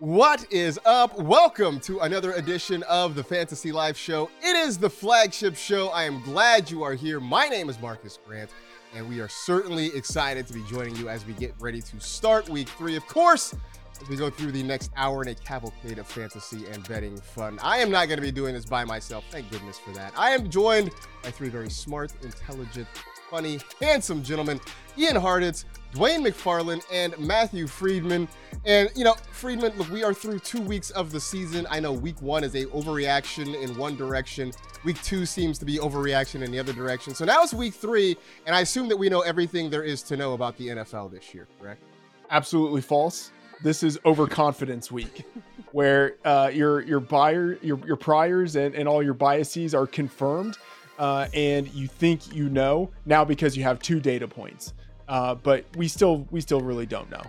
What is up? Welcome to another edition of the Fantasy Life Show. It is the flagship show. I am glad you are here. My name is Marcas Grant, and we are certainly excited to be joining you as we get ready to start week three. Of course, as we go through the next hour in a cavalcade of fantasy and betting fun. I am not going to be doing this by myself. Thank goodness for that. I am joined by three very smart, intelligent, funny, handsome gentlemen Ian Hartitz, Dwain McFarland, and Matthew Freedman. And, you know, Freedman, look, we are through two weeks of the season. I know week one is a overreaction in one direction. Week two seems to be overreaction in the other direction. So now it's week three, and I assume that we know everything there is to know about the NFL this year, correct? Absolutely false. This is overconfidence week, where uh, your your buyer, your your priors, and, and all your biases are confirmed, uh, and you think you know now because you have two data points. Uh, but we still we still really don't know.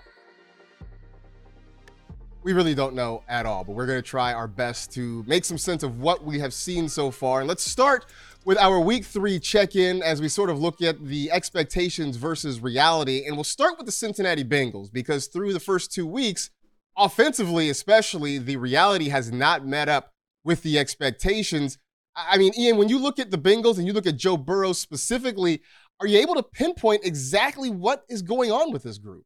We really don't know at all, but we're going to try our best to make some sense of what we have seen so far. And let's start with our week three check in as we sort of look at the expectations versus reality. And we'll start with the Cincinnati Bengals because through the first two weeks, offensively especially, the reality has not met up with the expectations. I mean, Ian, when you look at the Bengals and you look at Joe Burrow specifically, are you able to pinpoint exactly what is going on with this group?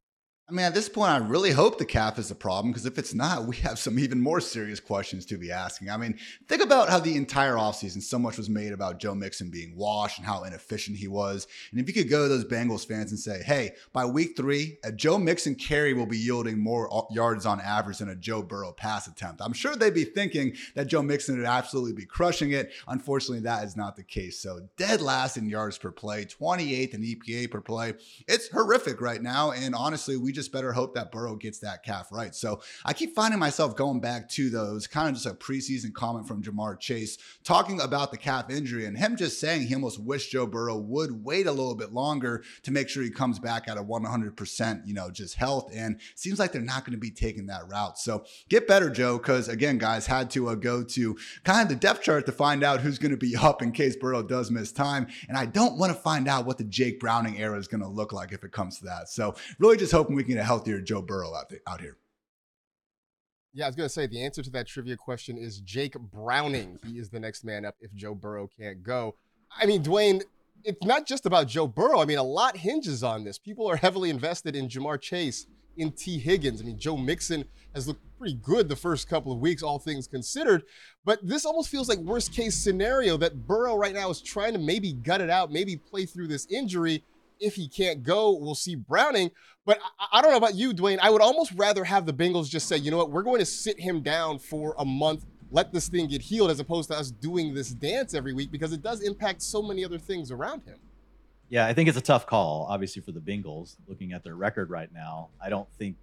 I mean, at this point, I really hope the calf is a problem because if it's not, we have some even more serious questions to be asking. I mean, think about how the entire offseason so much was made about Joe Mixon being washed and how inefficient he was. And if you could go to those Bengals fans and say, hey, by week three, a Joe Mixon carry will be yielding more uh, yards on average than a Joe Burrow pass attempt, I'm sure they'd be thinking that Joe Mixon would absolutely be crushing it. Unfortunately, that is not the case. So, dead last in yards per play, 28th in EPA per play. It's horrific right now. And honestly, we just better hope that Burrow gets that calf right. So I keep finding myself going back to those kind of just a preseason comment from Ja'Marr Chase talking about the calf injury and him just saying he almost wished Joe Burrow would wait a little bit longer to make sure he comes back at a 100%, you know, just health. And seems like they're not going to be taking that route. So get better, Joe, because again, guys had to uh, go to kind of the depth chart to find out who's going to be up in case Burrow does miss time. And I don't want to find out what the Jake Browning era is going to look like if it comes to that. So really just hoping we can get a healthier Joe Burrow out, there, out here. Yeah, I was going to say the answer to that trivia question is Jake Browning. He is the next man up if Joe Burrow can't go. I mean, Dwain, it's not just about Joe Burrow. I mean, a lot hinges on this. People are heavily invested in Ja'Marr Chase, in Tee Higgins. I mean, Joe Mixon has looked pretty good the first couple of weeks, all things considered. But this almost feels like worst case scenario that Burrow right now is trying to maybe gut it out, maybe play through this injury if he can't go, we'll see Browning. But I, I, don't know about you, Dwain. I would almost rather have the Bengals just say, you know what, we're going to sit him down for a month, let this thing get healed, as opposed to us doing this dance every week because it does impact so many other things around him. Yeah, I think it's a tough call, obviously, for the Bengals. Looking at their record right now, I don't think,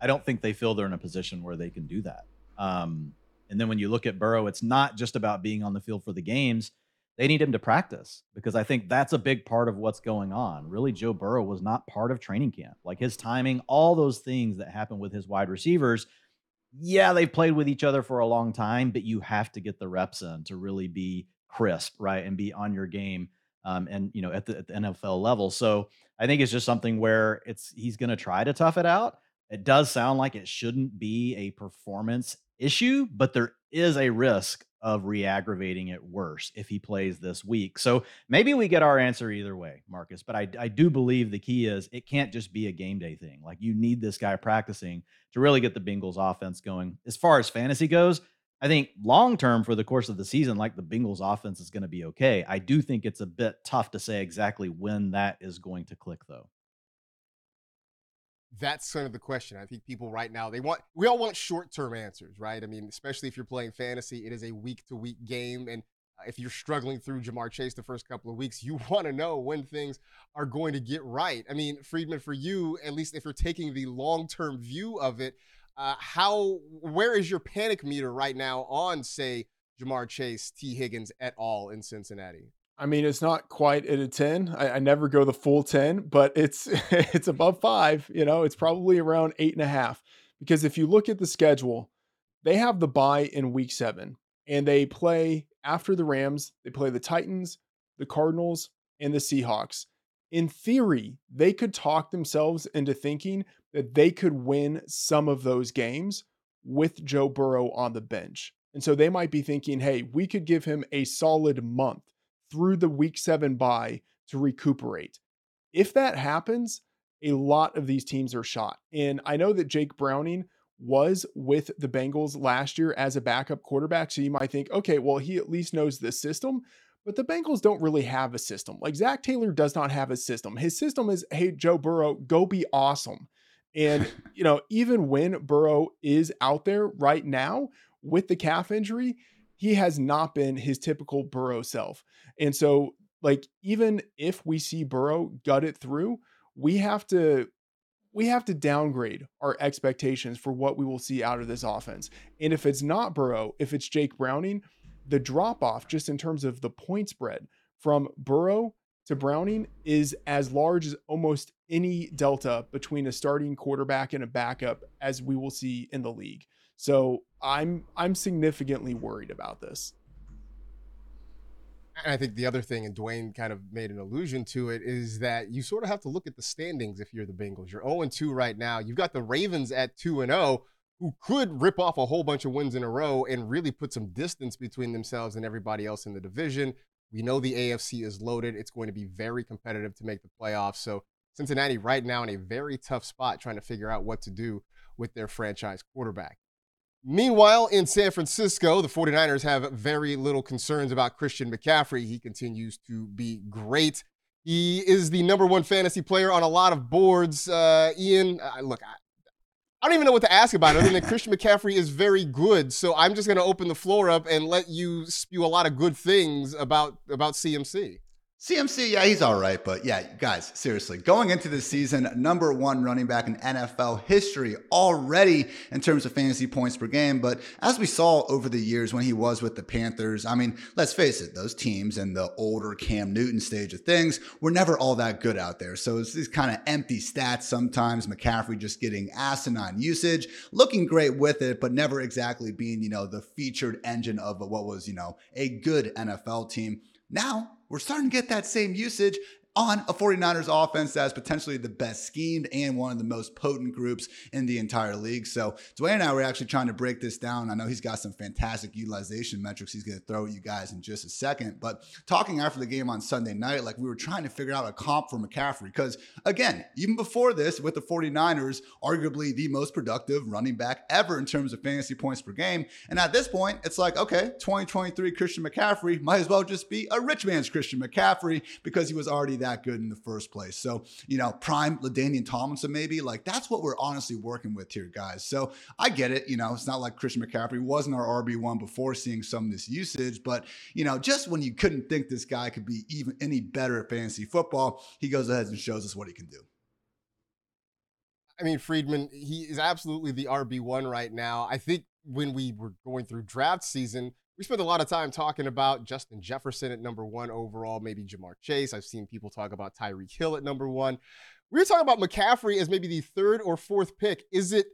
I don't think they feel they're in a position where they can do that. Um, and then when you look at Burrow, it's not just about being on the field for the games they need him to practice because I think that's a big part of what's going on. Really, Joe Burrow was not part of training camp. Like his timing, all those things that happen with his wide receivers. Yeah, they've played with each other for a long time, but you have to get the reps in to really be crisp, right, and be on your game, um, and you know at the, at the NFL level. So I think it's just something where it's he's going to try to tough it out. It does sound like it shouldn't be a performance issue, but there is a risk of re-aggravating it worse if he plays this week. So maybe we get our answer either way, Marcas. But I, I do believe the key is it can't just be a game day thing. Like you need this guy practicing to really get the Bengals offense going. As far as fantasy goes, I think long term for the course of the season, like the Bengals offense is going to be okay. I do think it's a bit tough to say exactly when that is going to click though that's kind of the question. I think people right now they want we all want short term answers, right? I mean, especially if you're playing fantasy, it is a week to week game, and uh, if you're struggling through Ja'Marr Chase the first couple of weeks, you want to know when things are going to get right. I mean, Freedman, for you, at least if you're taking the long term view of it, uh, how where is your panic meter right now on say Ja'Marr Chase, Tee Higgins et al. in Cincinnati? I mean, it's not quite at a 10. I, I, never go the full 10, but it's it's above five. You know, it's probably around eight and a half. Because if you look at the schedule, they have the bye in week seven, and they play after the Rams, they play the Titans, the Cardinals, and the Seahawks. In theory, they could talk themselves into thinking that they could win some of those games with Joe Burrow on the bench. And so they might be thinking, hey, we could give him a solid month through the week seven bye to recuperate. If that happens, a lot of these teams are shot. And I know that Jake Browning was with the Bengals last year as a backup quarterback. So you might think, okay, well, he at least knows the system. But the Bengals don't really have a system. Like Zac Taylor does not have a system. His system is, hey, Joe Burrow, go be awesome. And, you know, even when Burrow is out there right now with the calf injury, he has not been his typical Burrow self. And so, like, even if we see Burrow gut it through, we have to we have to downgrade our expectations for what we will see out of this offense. And if it's not Burrow, if it's Jake Browning, the drop off just in terms of the point spread from Burrow to Browning is as large as almost any delta between a starting quarterback and a backup as we will see in the league. So I'm I'm significantly worried about this. And I think the other thing, and Dwain kind of made an allusion to it, is that you sort of have to look at the standings if you're the Bengals. You're 0 2 right now. You've got the Ravens at 2 and 0, who could rip off a whole bunch of wins in a row and really put some distance between themselves and everybody else in the division. We know the AFC is loaded. It's going to be very competitive to make the playoffs. So Cincinnati right now in a very tough spot trying to figure out what to do with their franchise quarterback. Meanwhile, in San Francisco, the 49ers have very little concerns about Christian McCaffrey. He continues to be great. He is the number one fantasy player on a lot of boards. Uh, Ian, uh, look, I, I don't even know what to ask about it other than Christian McCaffrey is very good. So I'm just going to open the floor up and let you spew a lot of good things about about CMC. CMC, yeah, he's all right. But yeah, guys, seriously, going into the season, number one running back in NFL history already in terms of fantasy points per game. But as we saw over the years when he was with the Panthers, I mean, let's face it, those teams and the older Cam Newton stage of things were never all that good out there. So it's these kind of empty stats sometimes. McCaffrey just getting asinine usage, looking great with it, but never exactly being, you know, the featured engine of what was, you know, a good NFL team. Now, we're starting to get that same usage on a 49ers offense that's potentially the best schemed and one of the most potent groups in the entire league. So Dwain and I were actually trying to break this down. I know he's got some fantastic utilization metrics he's going to throw at you guys in just a second. But talking after the game on Sunday night, like we were trying to figure out a comp for McCaffrey. Because again, even before this, with the 49ers, arguably the most productive running back ever in terms of fantasy points per game. And at this point, it's like, okay, 2023 Christian McCaffrey might as well just be a rich man's Christian McCaffrey because he was already that good in the first place. So, you know, prime LaDainian Tomlinson, maybe like that's what we're honestly working with here, guys. So I get it. You know, it's not like Christian McCaffrey wasn't our RB1 before seeing some of this usage, but, you know, just when you couldn't think this guy could be even any better at fantasy football, he goes ahead and shows us what he can do. I mean, Freedman, he is absolutely the RB1 right now. I think when we were going through draft season, we spent a lot of time talking about Justin Jefferson at number one overall, maybe Ja'Marr Chase. I've seen people talk about Tyreek Hill at number one. We were talking about McCaffrey as maybe the third or fourth pick. Is it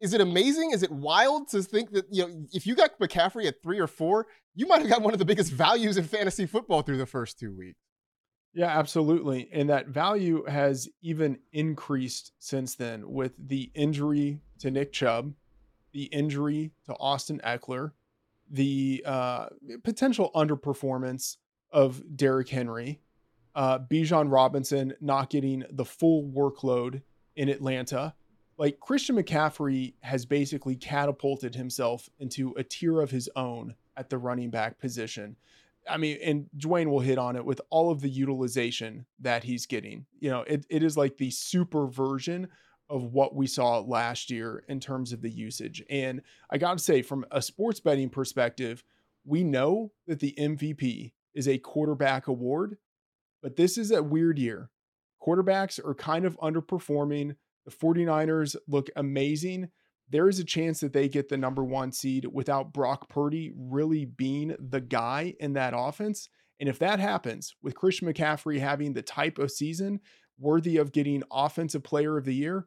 is it amazing? Is it wild to think that you know if you got McCaffrey at three or four, you might have got one of the biggest values in fantasy football through the first two weeks? Yeah, absolutely. And that value has even increased since then with the injury to Nick Chubb, the injury to Austin Ekeler, the uh, potential underperformance of Derrick Henry, uh, Bijan Robinson not getting the full workload in Atlanta. Like Christian McCaffrey has basically catapulted himself into a tier of his own at the running back position. I mean, and Dwain will hit on it with all of the utilization that he's getting. You know, it, it is like the super version of what we saw last year in terms of the usage. And I got to say, from a sports betting perspective, we know that the MVP is a quarterback award, but this is a weird year. Quarterbacks are kind of underperforming. The 49ers look amazing. There is a chance that they get the number one seed without Brock Purdy really being the guy in that offense. And if that happens, with Christian McCaffrey having the type of season worthy of getting Offensive Player of the Year,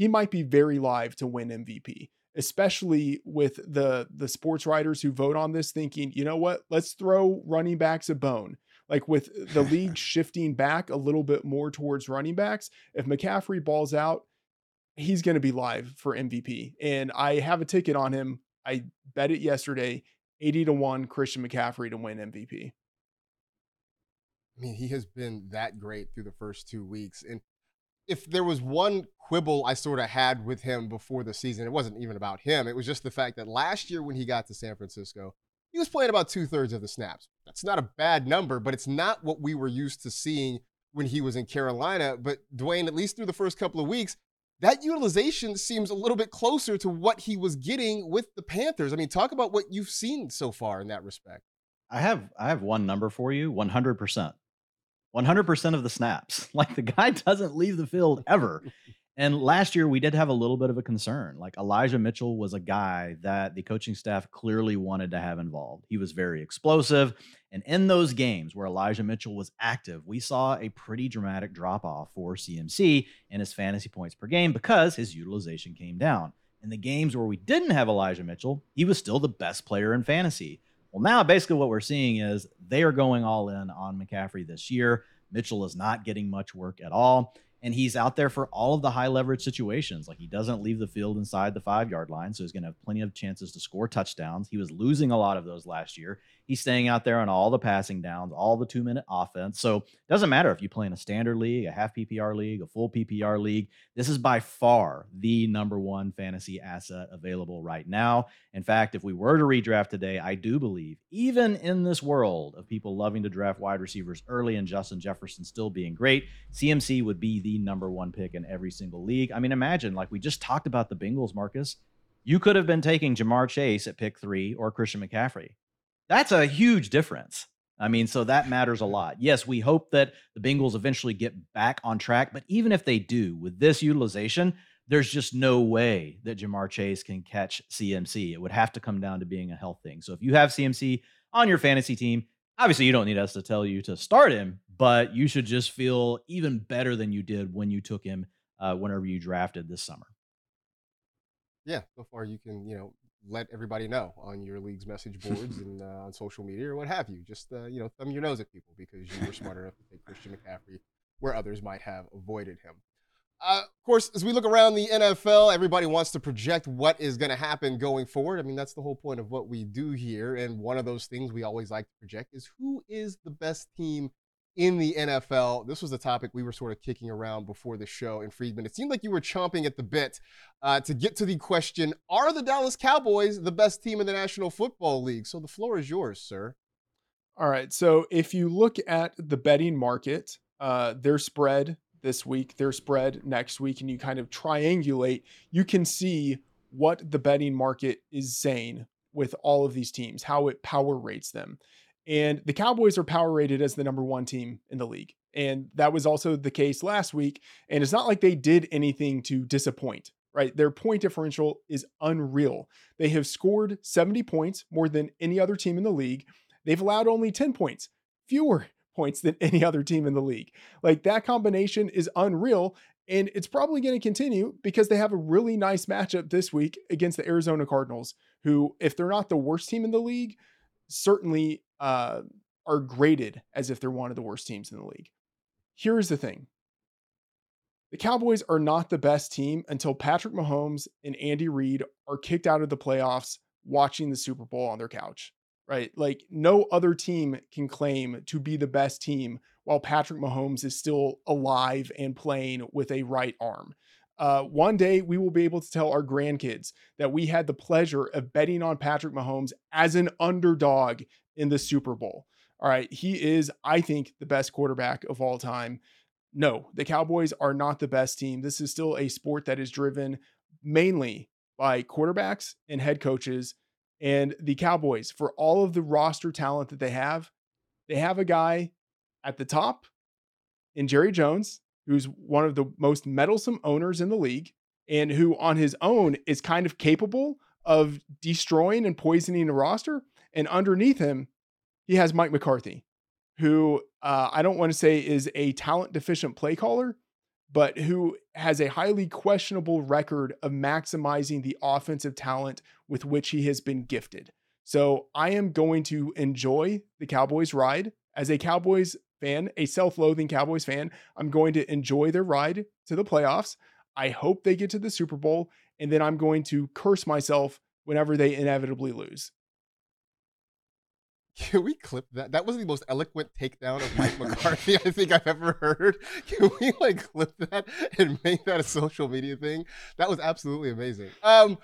he might be very live to win MVP, especially with the the sports writers who vote on this thinking, you know what, let's throw running backs a bone. Like with the league shifting back a little bit more towards running backs, if McCaffrey balls out, he's going to be live for MVP. And I have a ticket on him. I bet it yesterday 80 to 1 Christian McCaffrey to win MVP. I mean, he has been that great through the first two weeks. And if there was one quibble I sort of had with him before the season, it wasn't even about him. It was just the fact that last year when he got to San Francisco, he was playing about two thirds of the snaps. That's not a bad number, but it's not what we were used to seeing when he was in Carolina. But Dwain, at least through the first couple of weeks, that utilization seems a little bit closer to what he was getting with the Panthers. I mean, talk about what you've seen so far in that respect. I have I have one number for you, 100%. 100% of the snaps. Like the guy doesn't leave the field ever. And last year we did have a little bit of a concern. Like Elijah Mitchell was a guy that the coaching staff clearly wanted to have involved. He was very explosive. And in those games where Elijah Mitchell was active, we saw a pretty dramatic drop off for CMC in his fantasy points per game because his utilization came down. In the games where we didn't have Elijah Mitchell, he was still the best player in fantasy. Well, now basically what we're seeing is they are going all in on McCaffrey this year. Mitchell is not getting much work at all and he's out there for all of the high leverage situations. Like he doesn't leave the field inside the five yard line, so he's going to have plenty of chances to score touchdowns. He was losing a lot of those last year. He's staying out there on all the passing downs, all the two minute offense. So it doesn't matter if you play in a standard league, a half PPR league, a full PPR league. This is by far the number one fantasy asset available right now. In fact, if we were to redraft today, I do believe, even in this world of people loving to draft wide receivers early and Justin Jefferson still being great, CMC would be the number one pick in every single league. I mean, imagine, like we just talked about the Bengals, Marcas. You could have been taking Ja'Marr Chase at pick three or Christian McCaffrey. That's a huge difference. I mean, so that matters a lot. Yes, we hope that the Bengals eventually get back on track, but even if they do, with this utilization, there's just no way that Ja'Marr Chase can catch CMC. It would have to come down to being a health thing. So if you have CMC on your fantasy team, obviously you don't need us to tell you to start him, but you should just feel even better than you did when you took him uh, whenever you drafted this summer. Yeah, so far you can you know let everybody know on your league's message boards and uh, on social media or what have you. Just uh, you know thumb your nose at people because you were smart enough to take Christian McCaffrey where others might have avoided him. Uh, of course, as we look around the NFL, everybody wants to project what is going to happen going forward. I mean, that's the whole point of what we do here. And one of those things we always like to project is who is the best team in the NFL. This was a topic we were sort of kicking around before the show. And Freedman, it seemed like you were chomping at the bit uh, to get to the question Are the Dallas Cowboys the best team in the National Football League? So the floor is yours, sir. All right. So if you look at the betting market, uh, their spread this week, their spread next week, and you kind of triangulate, you can see what the betting market is saying with all of these teams, how it power rates them. And the Cowboys are power rated as the number one team in the league. And that was also the case last week. And it's not like they did anything to disappoint, right? Their point differential is unreal. They have scored 70 points more than any other team in the league. They've allowed only 10 points, fewer points than any other team in the league. Like that combination is unreal. And it's probably going to continue because they have a really nice matchup this week against the Arizona Cardinals, who, if they're not the worst team in the league, certainly uh, are graded as if they're one of the worst teams in the league. Here's the thing the Cowboys are not the best team until Patrick Mahomes and Andy Reid are kicked out of the playoffs watching the Super Bowl on their couch right? Like no other team can claim to be the best team while Patrick Mahomes is still alive and playing with a right arm. Uh, one day we will be able to tell our grandkids that we had the pleasure of betting on Patrick Mahomes as an underdog in the Super Bowl. All right. He is, I think, the best quarterback of all time. No, the Cowboys are not the best team. This is still a sport that is driven mainly by quarterbacks and head coaches and the Cowboys, for all of the roster talent that they have, they have a guy at the top in Jerry Jones, who's one of the most meddlesome owners in the league, and who on his own is kind of capable of destroying and poisoning a roster. And underneath him, he has Mike McCarthy, who uh, I don't want to say is a talent deficient play caller, but who has a highly questionable record of maximizing the offensive talent with which he has been gifted. So I am going to enjoy the Cowboys ride as a Cowboys fan, a self loathing Cowboys fan. I'm going to enjoy their ride to the playoffs. I hope they get to the Super Bowl, and then I'm going to curse myself whenever they inevitably lose. Can we clip that? That was the most eloquent takedown of Mike McCarthy I think I've ever heard. Can we like clip that and make that a social media thing? That was absolutely amazing. Um,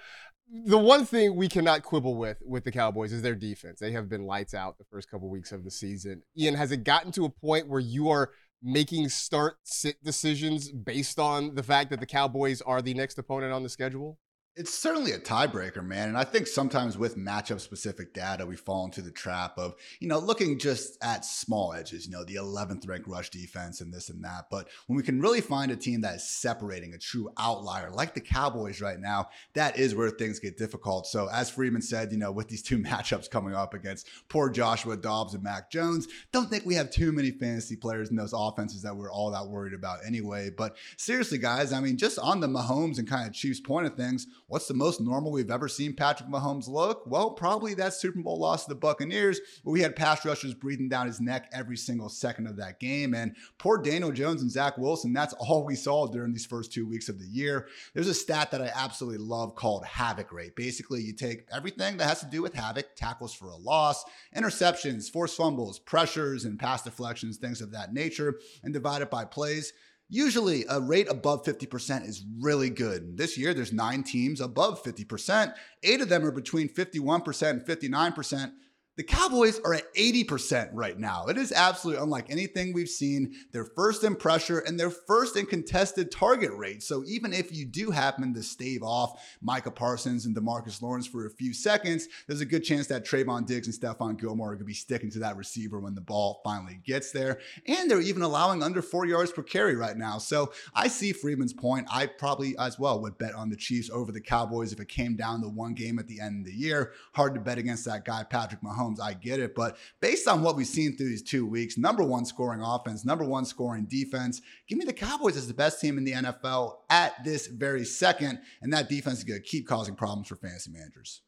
the one thing we cannot quibble with with the Cowboys is their defense. They have been lights out the first couple weeks of the season. Ian, has it gotten to a point where you are making start sit decisions based on the fact that the Cowboys are the next opponent on the schedule? It's certainly a tiebreaker, man. And I think sometimes with matchup specific data, we fall into the trap of, you know, looking just at small edges, you know, the 11th ranked rush defense and this and that. But when we can really find a team that is separating a true outlier like the Cowboys right now, that is where things get difficult. So, as Freedman said, you know, with these two matchups coming up against poor Joshua Dobbs and Mac Jones, don't think we have too many fantasy players in those offenses that we're all that worried about anyway. But seriously, guys, I mean, just on the Mahomes and kind of Chiefs point of things, What's the most normal we've ever seen Patrick Mahomes look? Well, probably that Super Bowl loss to the Buccaneers, where we had pass rushers breathing down his neck every single second of that game. And poor Daniel Jones and Zach Wilson, that's all we saw during these first two weeks of the year. There's a stat that I absolutely love called havoc rate. Basically, you take everything that has to do with havoc, tackles for a loss, interceptions, forced fumbles, pressures, and pass deflections, things of that nature, and divide it by plays. Usually, a rate above 50% is really good. This year, there's nine teams above 50%. Eight of them are between 51% and 59%. The Cowboys are at 80% right now. It is absolutely unlike anything we've seen. They're first in pressure and they're first in contested target rate. So even if you do happen to stave off Micah Parsons and Demarcus Lawrence for a few seconds, there's a good chance that Trevon Diggs and Stephon Gilmore are going to be sticking to that receiver when the ball finally gets there. And they're even allowing under four yards per carry right now. So I see Freedman's point. I probably as well would bet on the Chiefs over the Cowboys if it came down to one game at the end of the year. Hard to bet against that guy, Patrick Mahomes. Mahomes, I get it. But based on what we've seen through these two weeks, number one scoring offense, number one scoring defense, give me the Cowboys as the best team in the NFL at this very second. And that defense is going to keep causing problems for fantasy managers.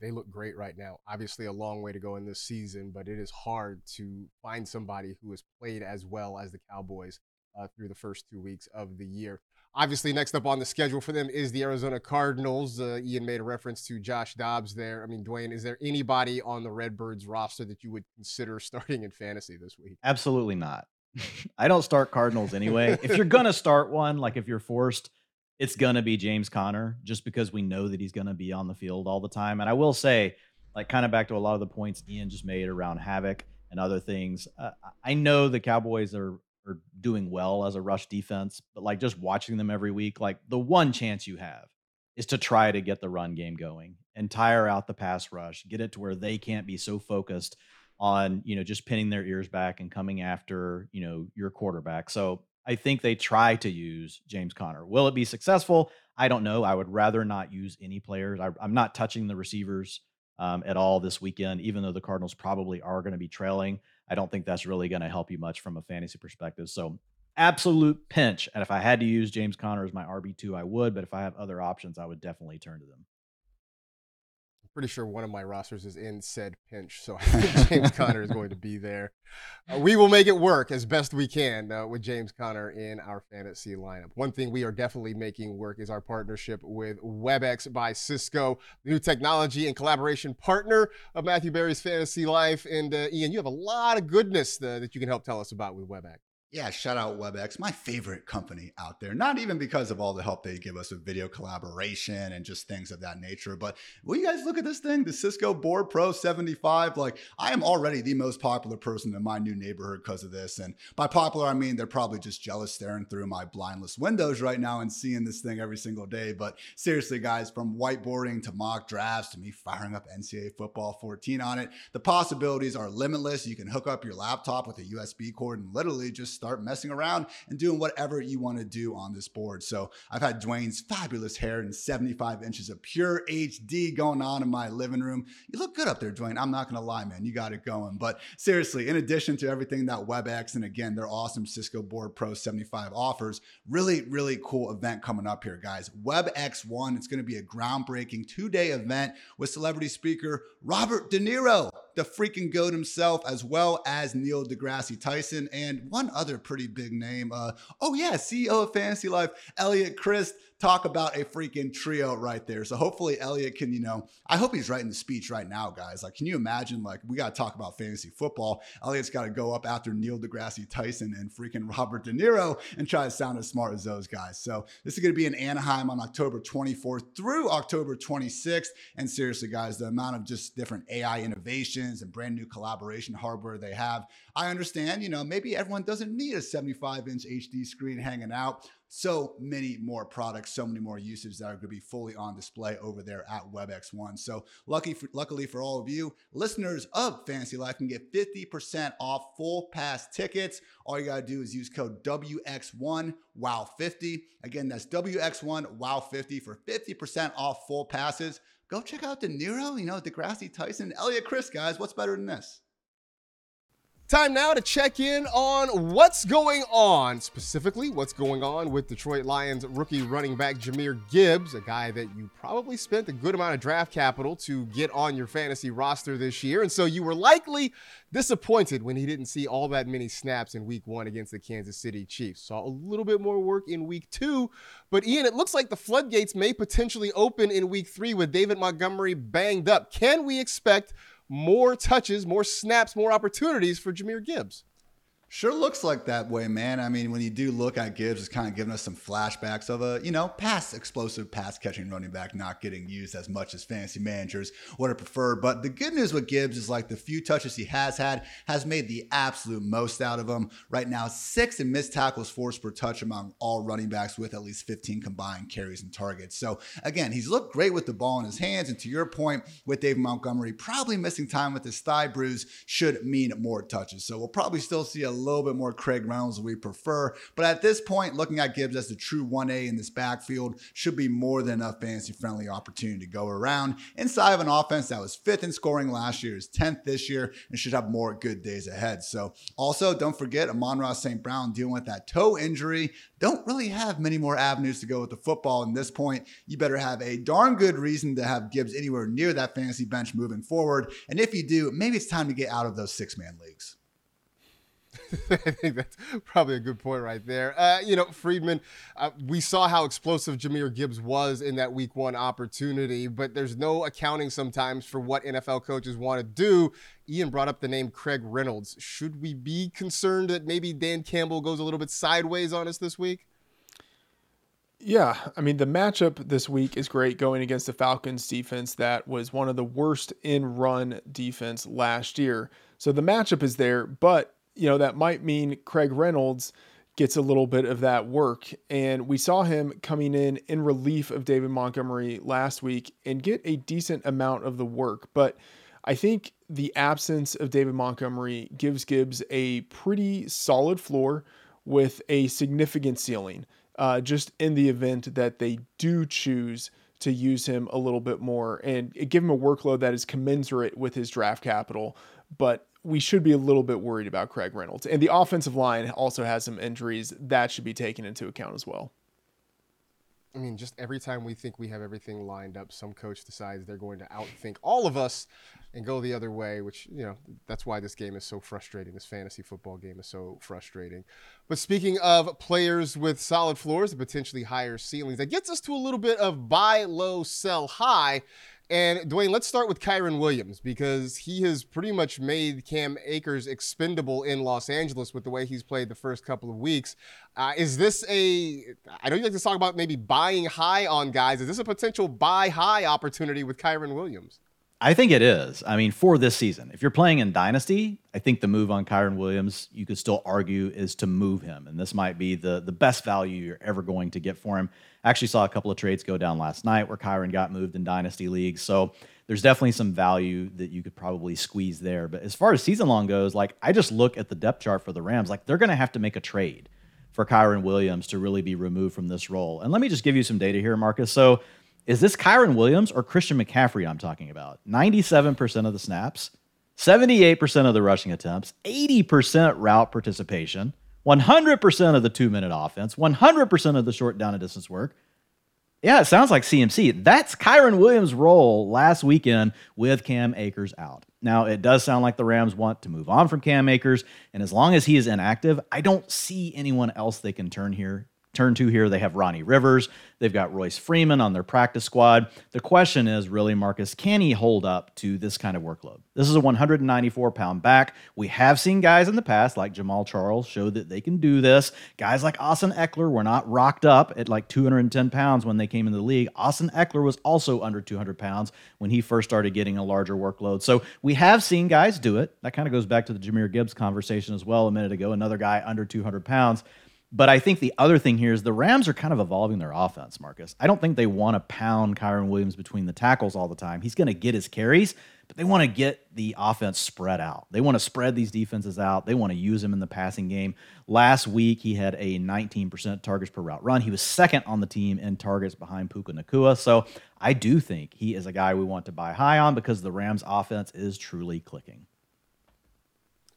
They look great right now. Obviously, a long way to go in this season, but it is hard to find somebody who has played as well as the Cowboys uh, through the first two weeks of the year. Obviously, next up on the schedule for them is the Arizona Cardinals. Uh, Ian made a reference to Josh Dobbs there. I mean, Dwain, is there anybody on the Redbirds roster that you would consider starting in fantasy this week? Absolutely not. I don't start Cardinals anyway. if you're going to start one, like if you're forced, it's going to be James Conner just because we know that he's going to be on the field all the time. And I will say, like, kind of back to a lot of the points Ian just made around Havoc and other things. Uh, I know the Cowboys are are doing well as a rush defense, but like just watching them every week, like the one chance you have is to try to get the run game going and tire out the pass rush, get it to where they can't be so focused on, you know, just pinning their ears back and coming after, you know, your quarterback. So I think they try to use James Conner. Will it be successful? I don't know. I would rather not use any players. I, am not touching the receivers um, at all this weekend, even though the Cardinals probably are going to be trailing. I don't think that's really going to help you much from a fantasy perspective. So, absolute pinch. And if I had to use James Conner as my RB2, I would. But if I have other options, I would definitely turn to them pretty sure one of my rosters is in said pinch, so I think James Conner is going to be there. Uh, we will make it work as best we can uh, with James Conner in our fantasy lineup. One thing we are definitely making work is our partnership with WebEx by Cisco, the new technology and collaboration partner of Matthew Berry's Fantasy Life. And uh, Ian, you have a lot of goodness uh, that you can help tell us about with WebEx. Yeah, shout out WebEx, my favorite company out there. Not even because of all the help they give us with video collaboration and just things of that nature, but will you guys look at this thing, the Cisco Board Pro 75? Like, I am already the most popular person in my new neighborhood because of this. And by popular, I mean they're probably just jealous staring through my blindless windows right now and seeing this thing every single day. But seriously, guys, from whiteboarding to mock drafts to me firing up NCAA football 14 on it, the possibilities are limitless. You can hook up your laptop with a USB cord and literally just start messing around and doing whatever you want to do on this board. So I've had Dwain's fabulous hair and 75 inches of pure HD going on in my living room. You look good up there, Dwain. I'm not going to lie, man. You got it going. But seriously, in addition to everything that WebEx and again, their awesome Cisco Board Pro 75 offers, really, really cool event coming up here, guys. WebEx One, it's going to be a groundbreaking two day event with celebrity speaker Robert De Niro the freaking goat himself, as well as Neil deGrasse Tyson, and one other pretty big name. Uh, oh, yeah, CEO of Fantasy Life, Eliot Crist talk about a freaking trio right there. So hopefully Eliot can, you know, I hope he's writing the speech right now, guys. Like, can you imagine? Like, we got to talk about fantasy football. Eliot's got to go up after Neil deGrasse Tyson and freaking Robert De Niro and try to sound as smart as those guys. So this is going to be in Anaheim on October 24th through October 26th. And seriously, guys, the amount of just different AI innovations and brand new collaboration hardware they have, I understand, you know, maybe everyone doesn't need a 75 inch HD screen hanging out so many more products, so many more usages that are going to be fully on display over there at WebEx1. So lucky for, luckily for all of you, listeners of Fantasy Life can get 50% off full pass tickets. All you got to do is use code WX1 WOW50. Again, that's WX1 WOW50 for 50% off full passes. Go check out De Niro, you know, deGrasse Tyson, Eliot Crist, guys. What's better than this? Time now to check in on what's going on, specifically what's going on with Detroit Lions rookie running back Jahmyr Gibbs, a guy that you probably spent a good amount of draft capital to get on your fantasy roster this year. And so you were likely disappointed when he didn't see all that many snaps in week one against the Kansas City Chiefs. Saw a little bit more work in week two. But Ian, it looks like the floodgates may potentially open in week three with David Montgomery banged up. Can we expect? More touches, more snaps, more opportunities for Jahmyr Gibbs. Sure looks like that way, man. I mean, when you do look at Gibbs, it's kind of giving us some flashbacks of a, you know, pass explosive pass catching running back not getting used as much as fantasy managers would have preferred. But the good news with Gibbs is like the few touches he has had has made the absolute most out of them. Right now, six and missed tackles forced per touch among all running backs with at least 15 combined carries and targets. So again, he's looked great with the ball in his hands. And to your point, with Dave Montgomery probably missing time with his thigh bruise should mean more touches. So we'll probably still see a little bit more Craig Reynolds we prefer. But at this point, looking at Gibbs as the true 1A in this backfield should be more than enough fantasy friendly opportunity to go around inside of an offense that was fifth in scoring last year, is 10th this year, and should have more good days ahead. So also don't forget Amon-Ra St. Brown dealing with that toe injury. Don't really have many more avenues to go with the football. In this point, you better have a darn good reason to have Gibbs anywhere near that fantasy bench moving forward. And if you do, maybe it's time to get out of those six man leagues. I think that's probably a good point right there. Uh, you know, Freedman, uh, we saw how explosive Jahmyr Gibbs was in that week one opportunity, but there's no accounting sometimes for what NFL coaches want to do. Ian brought up the name Craig Reynolds. Should we be concerned that maybe Dan Campbell goes a little bit sideways on us this week? Yeah, I mean, the matchup this week is great going against the Falcons defense that was one of the worst in run defense last year. So the matchup is there, but you know, that might mean Craig Reynolds gets a little bit of that work. And we saw him coming in in relief of David Montgomery last week and get a decent amount of the work. But I think the absence of David Montgomery gives Gibbs a pretty solid floor with a significant ceiling, uh, just in the event that they do choose to use him a little bit more and give him a workload that is commensurate with his draft capital. But we should be a little bit worried about Craig Reynolds. And the offensive line also has some injuries that should be taken into account as well. I mean, just every time we think we have everything lined up, some coach decides they're going to outthink all of us and go the other way, which, you know, that's why this game is so frustrating. This fantasy football game is so frustrating. But speaking of players with solid floors and potentially higher ceilings, that gets us to a little bit of buy low, sell high. And Dwain, let's start with Kyren Williams because he has pretty much made Cam Akers expendable in Los Angeles with the way he's played the first couple of weeks. Uh, is this a? I know you like to talk about maybe buying high on guys. Is this a potential buy high opportunity with Kyren Williams? I think it is. I mean, for this season, if you're playing in Dynasty, I think the move on Kyren Williams, you could still argue, is to move him. And this might be the, the best value you're ever going to get for him. Actually saw a couple of trades go down last night where Kyren got moved in Dynasty leagues. So there's definitely some value that you could probably squeeze there. But as far as season long goes, like I just look at the depth chart for the Rams, like they're going to have to make a trade for Kyren Williams to really be removed from this role. And let me just give you some data here, Marcas. So is this Kyren Williams or Christian McCaffrey I'm talking about? 97% of the snaps, 78% of the rushing attempts, 80% route participation, 100% of the two minute offense, 100% of the short down and distance work. Yeah, it sounds like CMC. That's Kyren Williams' role last weekend with Cam Akers out. Now, it does sound like the Rams want to move on from Cam Akers, and as long as he is inactive, I don't see anyone else they can turn here turn to here. They have Ronnie Rivers. They've got Royce Freeman on their practice squad. The question is really, Marcas, can he hold up to this kind of workload? This is a 194 pound back. We have seen guys in the past, like Jamaal Charles, show that they can do this. Guys like Austin Ekeler were not rocked up at like 210 pounds when they came into the league. Austin Ekeler was also under 200 pounds when he first started getting a larger workload. So we have seen guys do it. That kind of goes back to the Jahmyr Gibbs conversation as well a minute ago. Another guy under 200 pounds. But I think the other thing here is the Rams are kind of evolving their offense, Marcas. I don't think they want to pound Kyren Williams between the tackles all the time. He's going to get his carries, but they want to get the offense spread out. They want to spread these defenses out. They want to use him in the passing game. Last week, he had a 19% targets per route run. He was second on the team in targets behind Puka Nacua. So I do think he is a guy we want to buy high on because the Rams offense is truly clicking.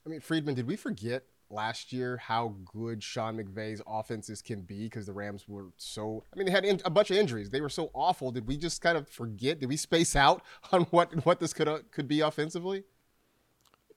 I mean, Freedman, did we forget last year how good Sean McVay's offenses can be because the Rams were so. I mean, they had in, a bunch of injuries. They were so awful. Did we just kind of forget? Did we space out on what what this could uh, could be offensively?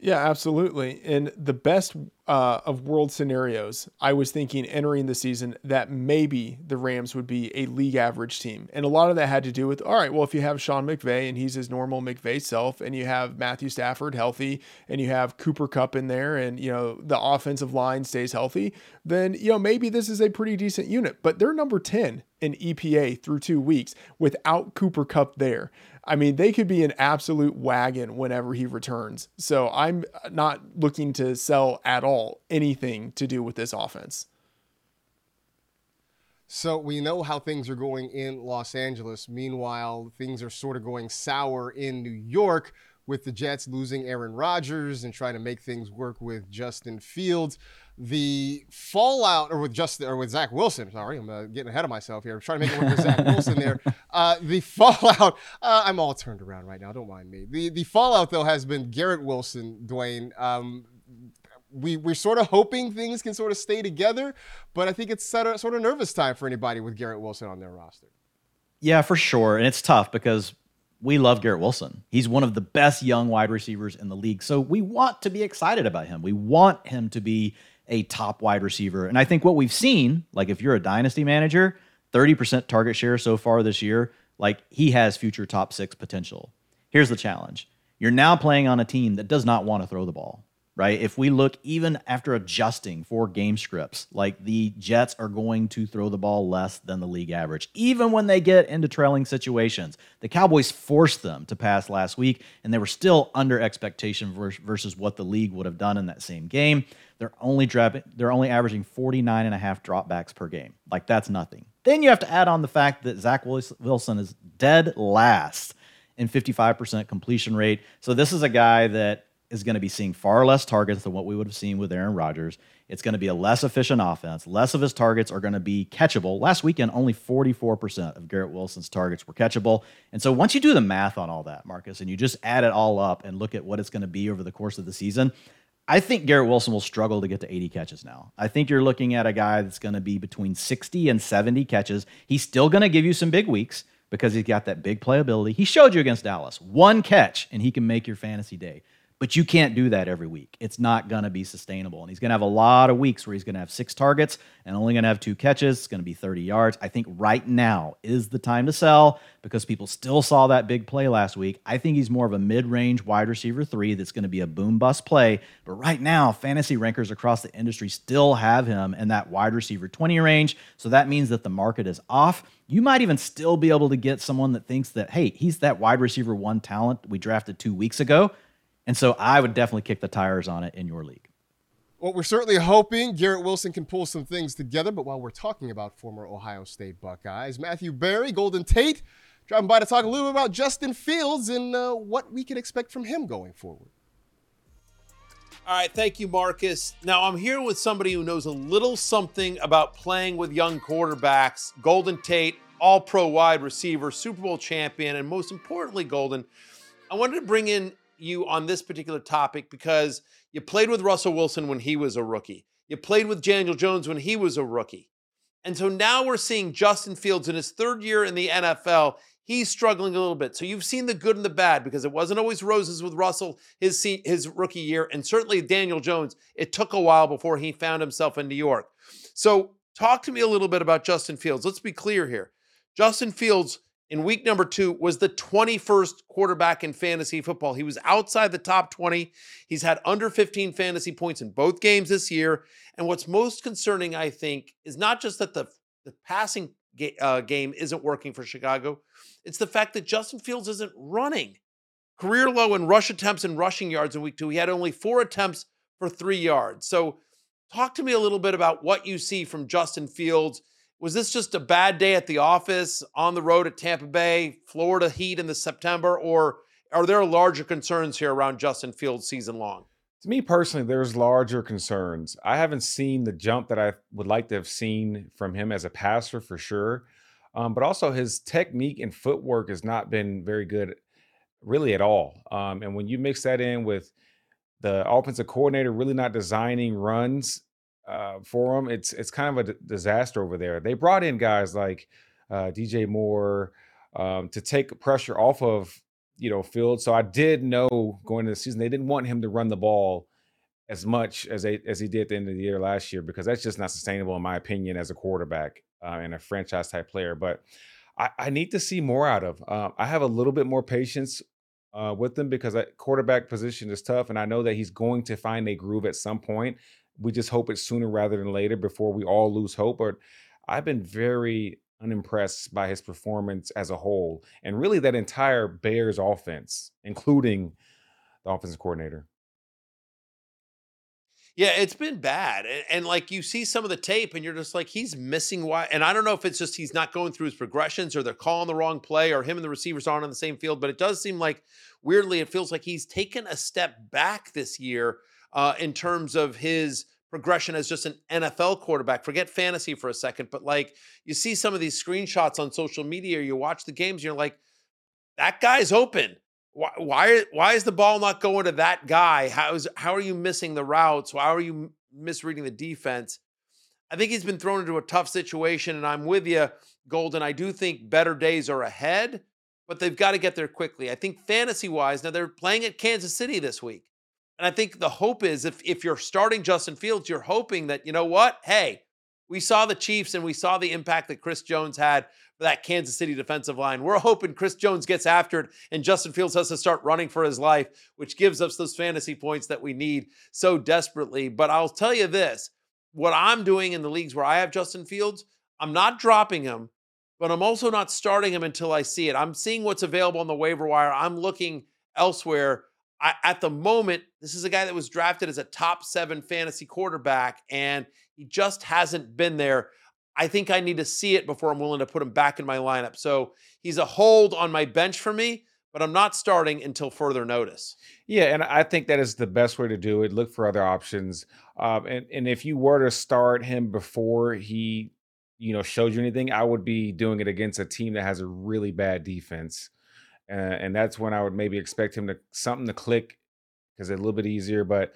Yeah, absolutely. In the best uh, of world scenarios, I was thinking entering the season that maybe the Rams would be a league average team. And a lot of that had to do with all right, well, if you have Sean McVay and he's his normal McVay self, and you have Matthew Stafford healthy, and you have Cooper Kupp in there, and, you know, the offensive line stays healthy, then, you know, maybe this is a pretty decent unit. But they're number 10 in EPA through two weeks without Cooper Kupp there. I mean, they could be an absolute wagon whenever he returns. So I'm not looking to sell at all anything to do with this offense. So we know how things are going in Los Angeles. Meanwhile, things are sort of going sour in New York with the Jets losing Aaron Rodgers and trying to make things work with Justin Fields the fallout, or with Justin, or with Zach Wilson. Sorry, I'm uh, getting ahead of myself here. I'm trying to make it work with Zach Wilson there. Uh, the fallout. Uh, I'm all turned around right now. Don't mind me. The the fallout though has been Garrett Wilson, Dwain. Um, we we're sort of hoping things can sort of stay together, but I think it's sort of, sort of nervous time for anybody with Garrett Wilson on their roster. Yeah, for sure, and it's tough because we love Garrett Wilson. He's one of the best young wide receivers in the league. So we want to be excited about him. We want him to be a top wide receiver. And I think what we've seen, like if you're a dynasty manager, 30% target share so far this year, like he has future top six potential. Here's the challenge you're now playing on a team that does not want to throw the ball right? If we look even after adjusting for game scripts, like the Jets are going to throw the ball less than the league average, even when they get into trailing situations. The Cowboys forced them to pass last week, and they were still under expectation versus what the league would have done in that same game. They're only dropping, they're only averaging 49 and a half dropbacks per game. Like that's nothing. Then you have to add on the fact that Zach Wilson is dead last in 55% completion rate. So this is a guy that is going to be seeing far less targets than what we would have seen with Aaron Rodgers. It's going to be a less efficient offense. Less of his targets are going to be catchable. Last weekend, only 44% of Garrett Wilson's targets were catchable. And so once you do the math on all that, Marcas, and you just add it all up and look at what it's going to be over the course of the season, I think Garrett Wilson will struggle to get to 80 catches now. I think you're looking at a guy that's going to be between 60 and 70 catches. He's still going to give you some big weeks because he's got that big playability. He showed you against Dallas. One catch, and he can make your fantasy day. But you can't do that every week. It's not going to be sustainable. And he's going to have a lot of weeks where he's going to have six targets and only going to have two catches. It's going to be 30 yards. I think right now is the time to sell because people still saw that big play last week. I think he's more of a mid range wide receiver three that's going to be a boom bust play. But right now, fantasy rankers across the industry still have him in that wide receiver 20 range. So that means that the market is off. You might even still be able to get someone that thinks that, hey, he's that wide receiver one talent we drafted two weeks ago and so I would definitely kick the tires on it in your league. Well, we're certainly hoping Garrett Wilson can pull some things together. But while we're talking about former Ohio State Buckeyes, Matthew Berry, Golden Tate, driving by to talk a little bit about Justin Fields and uh, what we can expect from him going forward. All right, thank you, Marcas. Now I'm here with somebody who knows a little something about playing with young quarterbacks. Golden Tate, all pro wide receiver, Super Bowl champion, and most importantly, Golden. I wanted to bring in you on this particular topic because you played with Russell Wilson when he was a rookie. You played with Daniel Jones when he was a rookie. And so now we're seeing Justin Fields in his third year in the NFL. he's struggling a little bit. So you've seen the good and the bad because it wasn't always roses with Russell his his rookie year, and certainly Daniel Jones. It took a while before he found himself in New York. So talk to me a little bit about Justin Fields. Let's be clear here. Justin Fields in week number two was the 21st quarterback in fantasy football. He was outside the top 20. He's had under 15 fantasy points in both games this year. And what's most concerning, I think, is not just that the, the passing ga- uh, game isn't working for Chicago, it's the fact that Justin Fields isn't running. Career low in rush attempts and rushing yards in week two. He had only four attempts for three yards. So, talk to me a little bit about what you see from Justin Fields was this just a bad day at the office on the road at Tampa Bay, Florida Heat in the September, or are there larger concerns here around Justin Fields season long? To me personally, there's larger concerns. I haven't seen the jump that I would like to have seen from him as a passer for sure. Um, but also his technique and footwork has not been very good, really at all. Um, and when you mix that in with the offensive coordinator really not designing runs uh, for them. It's it's kind of a d- disaster over there. They brought in guys like uh, DJ Moore um, to take pressure off of you know Field. So I did know going into the season they didn't want him to run the ball as much as they as he did at the end of the year last year because that's just not sustainable in my opinion as a quarterback uh, and a franchise type player. But I, I need to see more out of. Uh, I have a little bit more patience uh, with them because that quarterback position is tough, and I know that he's going to find a groove at some point we just hope it's sooner rather than later before we all lose hope. But I've been very unimpressed by his performance as a whole, and really that entire Bears offense, including the offensive coordinator. Yeah, it's been bad. And, and, like you see some of the tape and you're just like, he's missing why. And I don't know if it's just he's not going through his progressions or they're calling the wrong play or him and the receivers aren't on the same field. But it does seem like weirdly, it feels like he's taken a step back this year uh, in terms of his progression as just an NFL quarterback. Forget fantasy for a second, but like you see some of these screenshots on social media, or you watch the games, you're like, that guy's open. Why, why, why is the ball not going to that guy? How is how are you missing the routes? How are you misreading the defense? I think he's been thrown into a tough situation, and I'm with you, Golden. I do think better days are ahead, but they've got to get there quickly. I think fantasy wise, now they're playing at Kansas City this week. And I think the hope is if if you're starting Justin Fields, you're hoping that you know what? Hey, we saw the Chiefs and we saw the impact that Chris Jones had for that Kansas City defensive line. We're hoping Chris Jones gets after it and Justin Fields has to start running for his life, which gives us those fantasy points that we need so desperately. But I'll tell you this, what I'm doing in the leagues where I have Justin Fields, I'm not dropping him, but I'm also not starting him until I see it. I'm seeing what's available on the waiver wire. I'm looking elsewhere I, at the moment, this is a guy that was drafted as a top seven fantasy quarterback, and he just hasn't been there. I think I need to see it before I'm willing to put him back in my lineup. So he's a hold on my bench for me, but I'm not starting until further notice. Yeah, and I think that is the best way to do it. Look for other options. Um, and, and if you were to start him before he, you know, showed you anything, I would be doing it against a team that has a really bad defense uh, and that's when I would maybe expect him to something to click because it's a little bit easier. But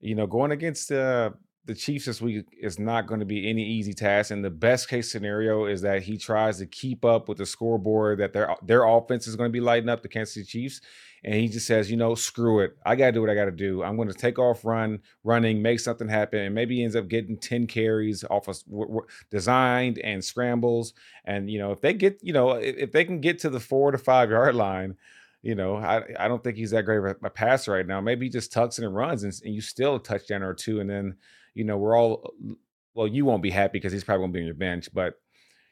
you know, going against uh, the Chiefs this week is not going to be any easy task. And the best case scenario is that he tries to keep up with the scoreboard that their their offense is going to be lighting up the Kansas City Chiefs. And he just says, you know, screw it. I got to do what I got to do. I'm going to take off run, running, make something happen. And maybe he ends up getting 10 carries off of w- w- designed and scrambles. And, you know, if they get, you know, if, if they can get to the four to five yard line, you know, I, I don't think he's that great of a, a passer right now. Maybe he just tucks it and runs and, and you still a touchdown or two. And then, you know, we're all uh, well, you won't be happy because he's probably gonna be on your bench, but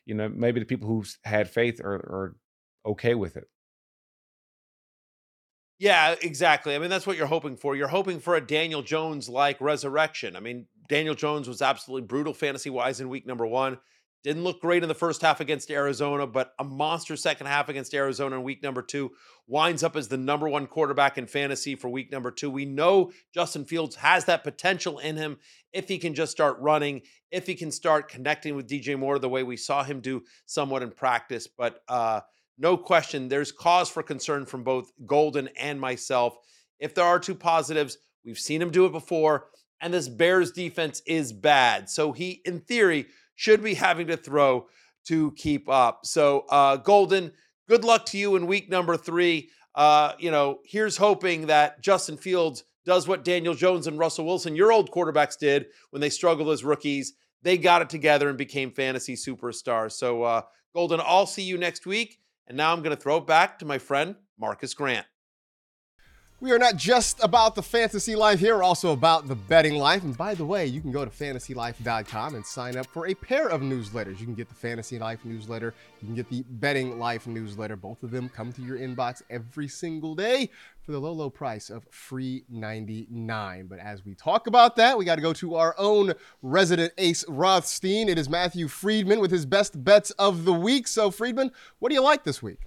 you know, maybe the people who've had faith are, are okay with it. Yeah, exactly. I mean, that's what you're hoping for. You're hoping for a Daniel Jones like resurrection. I mean, Daniel Jones was absolutely brutal fantasy wise in week number one. Didn't look great in the first half against Arizona, but a monster second half against Arizona in week number two. Winds up as the number one quarterback in fantasy for week number two. We know Justin Fields has that potential in him if he can just start running, if he can start connecting with DJ Moore the way we saw him do somewhat in practice. But uh, no question, there's cause for concern from both Golden and myself. If there are two positives, we've seen him do it before, and this Bears defense is bad. So he, in theory, should be having to throw to keep up. So, uh, Golden, good luck to you in week number three. Uh, you know, here's hoping that Justin Fields does what Daniel Jones and Russell Wilson, your old quarterbacks, did when they struggled as rookies. They got it together and became fantasy superstars. So, uh, Golden, I'll see you next week. And now I'm going to throw it back to my friend, Marcas Grant. We are not just about the fantasy life here, we're also about the betting life. And by the way, you can go to fantasylife.com and sign up for a pair of newsletters. You can get the Fantasy Life newsletter, you can get the Betting Life newsletter. Both of them come to your inbox every single day for the low, low price of free 99. But as we talk about that, we got to go to our own resident ace Rothstein. It is Matthew Freedman with his best bets of the week. So, Freedman, what do you like this week?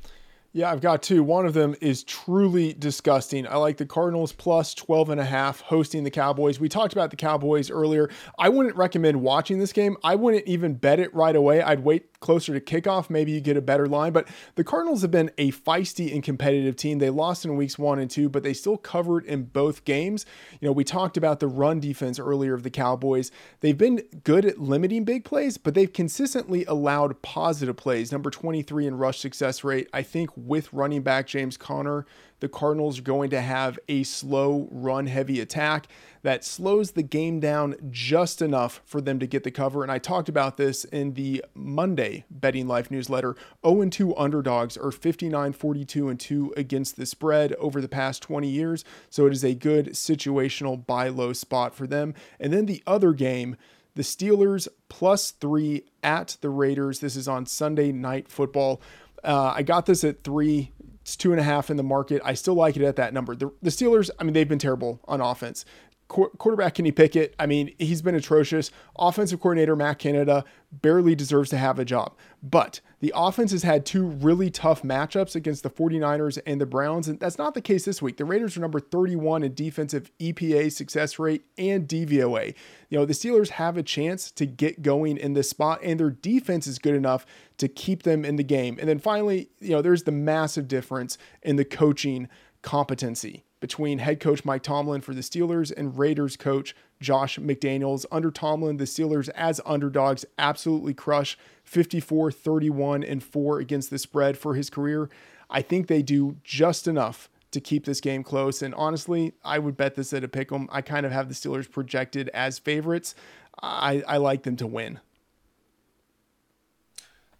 Yeah, I've got two. One of them is truly disgusting. I like the Cardinals plus 12 and a half hosting the Cowboys. We talked about the Cowboys earlier. I wouldn't recommend watching this game. I wouldn't even bet it right away. I'd wait closer to kickoff, maybe you get a better line. But the Cardinals have been a feisty and competitive team. They lost in weeks one and two, but they still covered in both games. You know, we talked about the run defense earlier of the Cowboys. They've been good at limiting big plays, but they've consistently allowed positive plays. Number 23 in rush success rate. I think with running back James Conner, the Cardinals are going to have a slow, run heavy attack that slows the game down just enough for them to get the cover. And I talked about this in the Monday Betting Life newsletter. 0 2 underdogs are 59 42 and 2 against the spread over the past 20 years. So it is a good situational buy low spot for them. And then the other game, the Steelers plus three at the Raiders. This is on Sunday night football. Uh, I got this at three. It's two and a half in the market. I still like it at that number. The, the Steelers, I mean, they've been terrible on offense quarterback Kenny Pickett, I mean, he's been atrocious. Offensive coordinator Matt Canada barely deserves to have a job. But the offense has had two really tough matchups against the 49ers and the Browns, and that's not the case this week. The Raiders are number 31 in defensive EPA success rate and DVOA. You know, the Steelers have a chance to get going in this spot, and their defense is good enough to keep them in the game. And then finally, you know, there's the massive difference in the coaching competency between head coach Mike Tomlin for the Steelers and Raiders coach Josh McDaniels. Under Tomlin, the Steelers as underdogs absolutely crush 54 31 and 4 against the spread for his career. I think they do just enough to keep this game close. And honestly, I would bet this at a pick 'em. I kind of have the Steelers projected as favorites. I, I like them to win.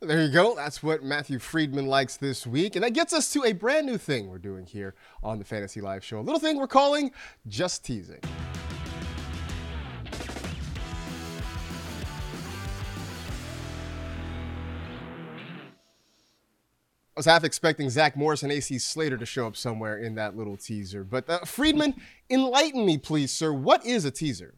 There you go. That's what Matthew Freedman likes this week. And that gets us to a brand new thing we're doing here on the Fantasy Life Show. A little thing we're calling Just Teasing. I was half expecting Zach Morris and AC Slater to show up somewhere in that little teaser. But uh, Freedman, enlighten me, please, sir. What is a teaser?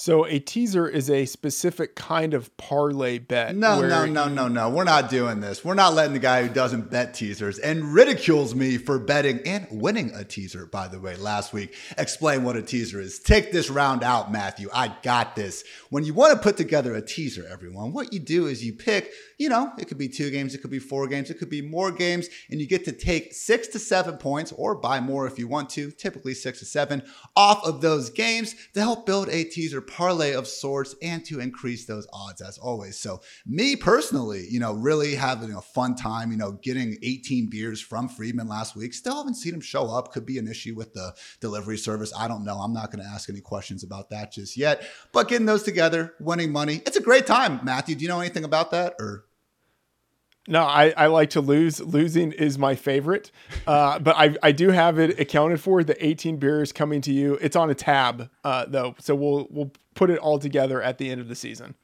So a teaser is a specific kind of parlay bet. No, no, no, no, no. We're not doing this. We're not letting the guy who doesn't bet teasers and ridicules me for betting and winning a teaser, by the way, last week, explain what a teaser is. Take this round out, Matthew. I got this. When you want to put together a teaser, everyone, what you do is you pick, you know, it could be two games, it could be four games, it could be more games, and you get to take six to seven points or buy more if you want to, typically six to seven, off of those games to help build a teaser parlay of sorts and to increase those odds as always. So, me personally, you know, really having a fun time, you know, getting 18 beers from Freedman last week. Still haven't seen him show up. Could be an issue with the delivery service. I don't know. I'm not going to ask any questions about that just yet. But getting those together, winning money, it's a great time. Matthew, do you know anything about that or? No, I, I like to lose. Losing is my favorite. Uh, but I, I do have it accounted for. The 18 beers coming to you. It's on a tab uh, though, so we'll we'll put it all together at the end of the season.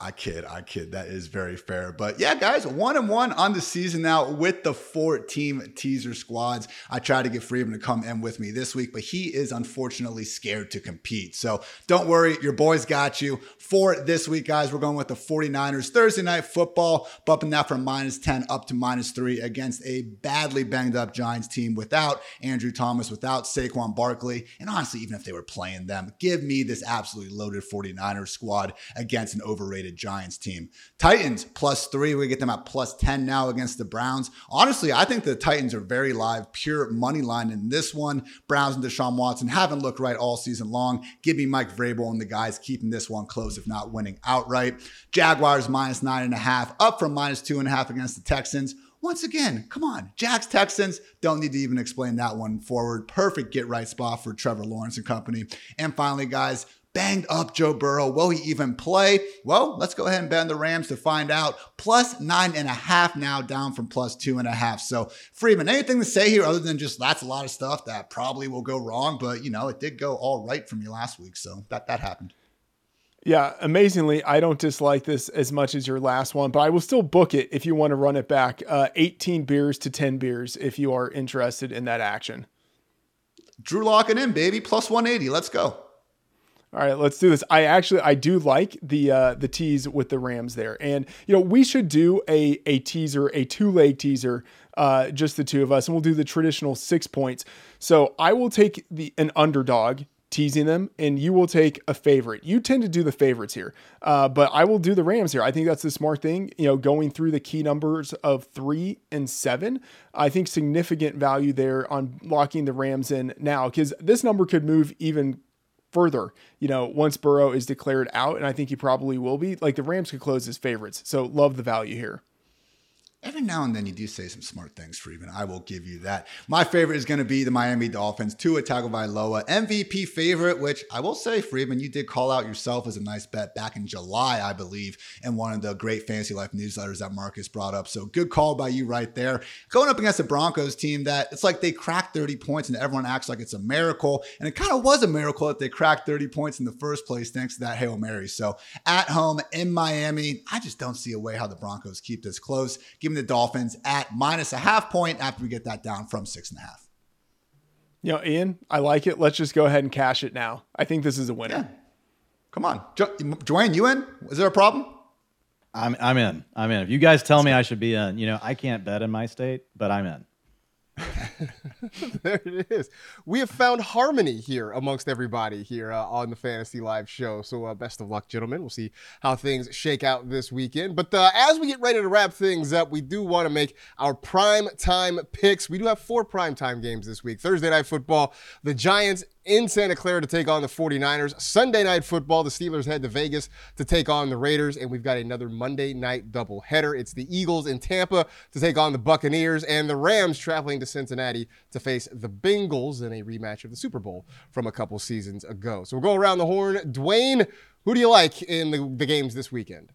I kid, I kid. That is very fair. But yeah, guys, one and one on the season now with the four team teaser squads. I tried to get Freedman to come in with me this week, but he is unfortunately scared to compete. So don't worry, your boys got you. For this week, guys, we're going with the 49ers Thursday night football, bumping that from minus 10 up to minus three against a badly banged up Giants team without Andrew Thomas, without Saquon Barkley. And honestly, even if they were playing them, give me this absolutely loaded 49ers squad against an overrated Giants team. Titans plus three. We get them at plus 10 now against the Browns. Honestly, I think the Titans are very live, pure money line in this one. Browns and Deshaun Watson haven't looked right all season long. Give me Mike Vrabel and the guys keeping this one close, if not winning outright. Jaguars minus nine and a half, up from minus two and a half against the Texans. once again, come on. Jags Texans, don't need to even explain that one forward. Perfect get right spot for Trevor Lawrence and company. And finally, guys, banged up Joe Burrow. Will he even play? Well, let's go ahead and on the Rams to find out. Plus nine and a half now, down from plus two and a half. So, Freedman, anything to say here other than just that's a lot of stuff that probably will go wrong, but you know, it did go all right for me last week. So that that happened. Yeah, amazingly, I don't dislike this as much as your last one, but I will still book it if you want to run it back. Uh, 18 beers to 10 beers if you are interested in that action. Drew locking in, baby. Plus 180. Let's go. All right, let's do this. I actually I do like the uh, the tease with the Rams there, and you know we should do a a teaser, a two leg teaser, uh, just the two of us, and we'll do the traditional six points. So I will take the an underdog teasing them, and you will take a favorite. You tend to do the favorites here, uh, but I will do the Rams here. I think that's the smart thing. You know, going through the key numbers of three and seven, I think significant value there on locking the Rams in now because this number could move even further, you know, once Burrow is declared out, and I think he probably will be, like the Rams could close as favorites. So love the value here. Every now and then you do say some smart things, Freedman. I will give you that. My favorite is going to be the Miami Dolphins, Tua Tagovailoa, MVP favorite, which I will say, Freedman, you did call out yourself as a nice bet back in July, I believe, in one of the great Fantasy Life newsletters that Marcas brought up. So good call by you right there. Going up against the Broncos team that it's like they cracked 30 points and everyone acts like it's a miracle. And it kind of was a miracle that they cracked 30 points in the first place thanks to that Hail Mary. So at home in Miami, I just don't see a way how the Broncos keep this close. Give me the Dolphins at minus a half point after we get that down from six and a half. You know, Ian, I like it. Let's just go ahead and cash it now. I think this is a winner. Yeah. Come on. Jo- Dwain, you in? Is there a problem? I'm, I'm in. I'm in. If you guys tell me I should be in, you know, I can't bet in my state, but I'm in. there it is. We have found harmony here amongst everybody here uh, on the Fantasy Life show. So, uh, best of luck, gentlemen. We'll see how things shake out this weekend. But uh, as we get ready to wrap things up, we do want to make our prime time picks. We do have four prime time games this week Thursday Night Football, the Giants in Santa Clara to take on the 49ers. Sunday night football, the Steelers head to Vegas to take on the Raiders. And we've got another Monday night doubleheader. It's the Eagles in Tampa to take on the Buccaneers, and the Rams traveling to Cincinnati to face the Bengals in a rematch of the Super Bowl from a couple seasons ago. So we'll go around the horn. Dwain, who do you like in the, the games this weekend?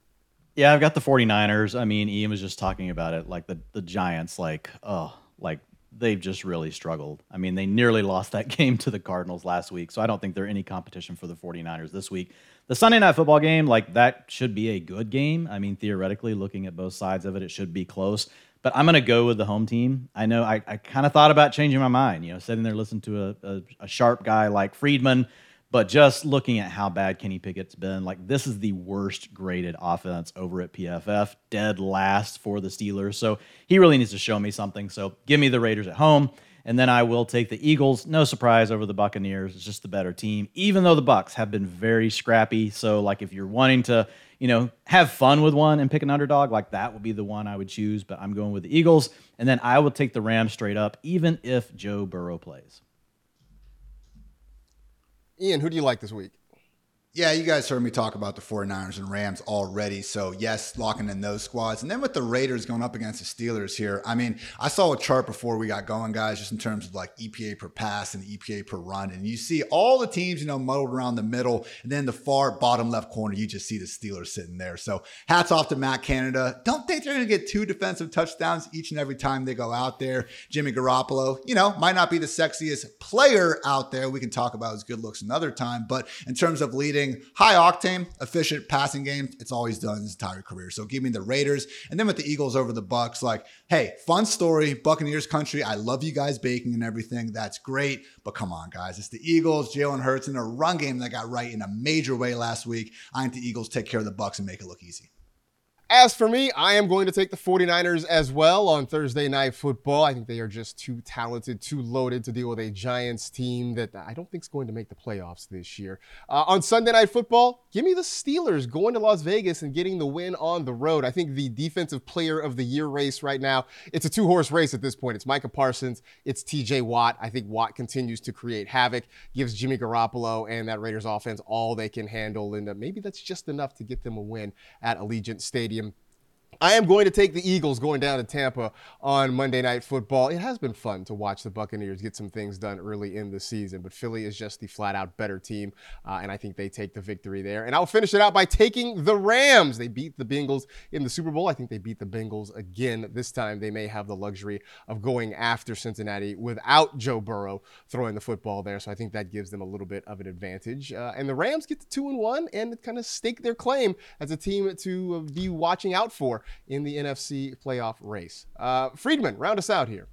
Yeah, I've got the 49ers. I mean, Ian was just talking about it, like the, the Giants, like, oh, like they've just really struggled. I mean, they nearly lost that game to the Cardinals last week, so I don't think they're any competition for the 49ers this week. The Sunday night football game, like that should be a good game. I mean, theoretically, looking at both sides of it, it should be close. But I'm going to go with the home team. I know I, I kind of thought about changing my mind, you know, sitting there listening to a, a, a sharp guy like Freedman but just looking at how bad Kenny Pickett's been, like this is the worst graded offense over at PFF, dead last for the Steelers. So he really needs to show me something. So give me the Raiders at home, and then I will take the Eagles. No surprise over the Buccaneers. It's just the better team, even though the Bucks have been very scrappy. So like if you're wanting to, you know, have fun with one and pick an underdog, like that would be the one I would choose. But I'm going with the Eagles, and then I will take the Rams straight up, even if Joe Burrow plays. Ian, who do you like this week? Yeah, you guys heard me talk about the 49ers and Rams already. So, yes, locking in those squads. And then with the Raiders going up against the Steelers here, I mean, I saw a chart before we got going, guys, just in terms of like EPA per pass and EPA per run. And you see all the teams, you know, muddled around the middle. And then the far bottom left corner, you just see the Steelers sitting there. So, hats off to Matt Canada. Don't think they're going to get two defensive touchdowns each and every time they go out there. Jimmy Garoppolo, you know, might not be the sexiest player out there. We can talk about his good looks another time. But in terms of leading, high octane, efficient passing game. It's all he's done his entire career. So give me the Raiders. And then with the Eagles over the Bucks, like, hey, fun story, Buccaneers country. I love you guys baking and everything. That's great. But come on, guys. It's the Eagles, Jalen Hurts, in a run game that got right in a major way last week. I think the Eagles take care of the Bucks and make it look easy. As for me, I am going to take the 49ers as well on Thursday Night Football. I think they are just too talented, too loaded to deal with a Giants team that I don't think is going to make the playoffs this year. Uh, on Sunday Night Football, give me the Steelers going to Las Vegas and getting the win on the road. I think the Defensive Player of the Year race right now, it's a two horse race at this point. It's Micah Parsons, it's TJ Watt. I think Watt continues to create havoc, gives Jimmy Garoppolo and that Raiders offense all they can handle. And maybe that's just enough to get them a win at Allegiant Stadium. I am going to take the Eagles going down to Tampa on Monday Night Football. It has been fun to watch the Buccaneers get some things done early in the season, but Philly is just the flat out better team, uh, and I think they take the victory there. And I'll finish it out by taking the Rams. They beat the Bengals in the Super Bowl. I think they beat the Bengals again. This time they may have the luxury of going after Cincinnati without Joe Burrow throwing the football there, so I think that gives them a little bit of an advantage. Uh, and the Rams get to two and one and kind of stake their claim as a team to uh, be watching out for in the NFC playoff race. Uh, Freedman, round us out here.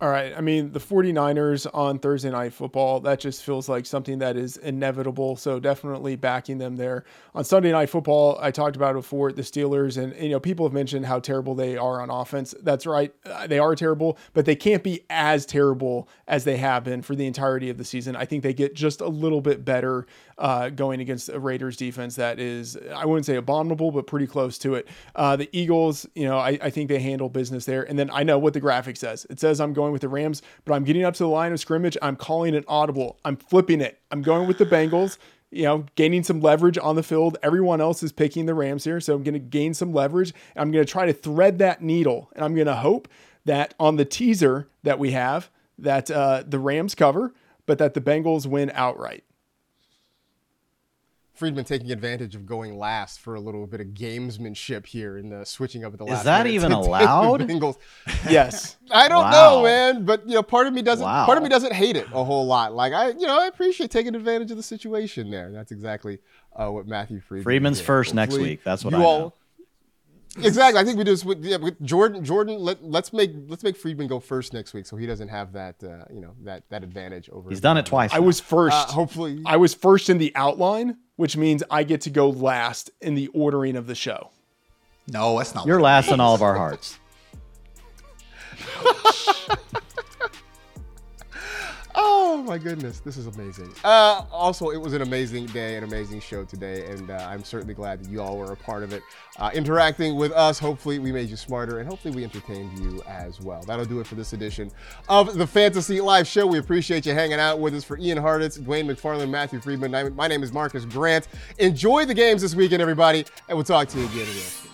All right. I mean, the 49ers on Thursday Night Football, that just feels like something that is inevitable. So definitely backing them there. On Sunday Night Football, I talked about it before the Steelers, and, you know, people have mentioned how terrible they are on offense. That's right. Uh, they are terrible, but they can't be as terrible as they have been for the entirety of the season. I think they get just a little bit better uh, going against a Raiders defense that is, I wouldn't say abominable, but pretty close to it. Uh, the Eagles, you know, I, I think they handle business there. And then I know what the graphic says. It says I'm going with the Rams, but I'm getting up to the line of scrimmage. I'm calling it audible. I'm flipping it. I'm going with the Bengals. You know, gaining some leverage on the field. Everyone else is picking the Rams here, so I'm going to gain some leverage. I'm going to try to thread that needle, and I'm going to hope that on the teaser that we have, that uh, the Rams cover, but that the Bengals win outright. Freedman taking advantage of going last for a little bit of gamesmanship here in the switching up at the last. Is that even to take the allowed? Bengals. Yes. I don't Wow. know, man, but you know, part of me doesn't. Wow. Part of me doesn't hate it a whole lot. Like I, you know, I appreciate taking advantage of the situation there. That's exactly uh, what Matthew Freedman. Freeman's did. first next week. That's what you I all- know. Exactly. I think we just with, yeah, with Jordan. Jordan, let, let's make let's make Freedman go first next week, so he doesn't have that uh, you know that that advantage over. He's done it twice. I was first. Uh, hopefully, I was first in the outline, which means I get to go last in the ordering of the show. No, that's not. You're what it last in all of our hearts. Oh my goodness, this is amazing. Uh, also, it was an amazing day, an amazing show today, and uh, I'm certainly glad that you all were a part of it. Uh, interacting with us, hopefully we made you smarter, and hopefully we entertained you as well. That'll do it for this edition of the Fantasy Life Show. We appreciate you hanging out with us. For Ian Hartitz, Dwain McFarland, Matthew Freedman, my name is Marcas Grant. Enjoy the games this weekend, everybody, and we'll talk to you again real soon.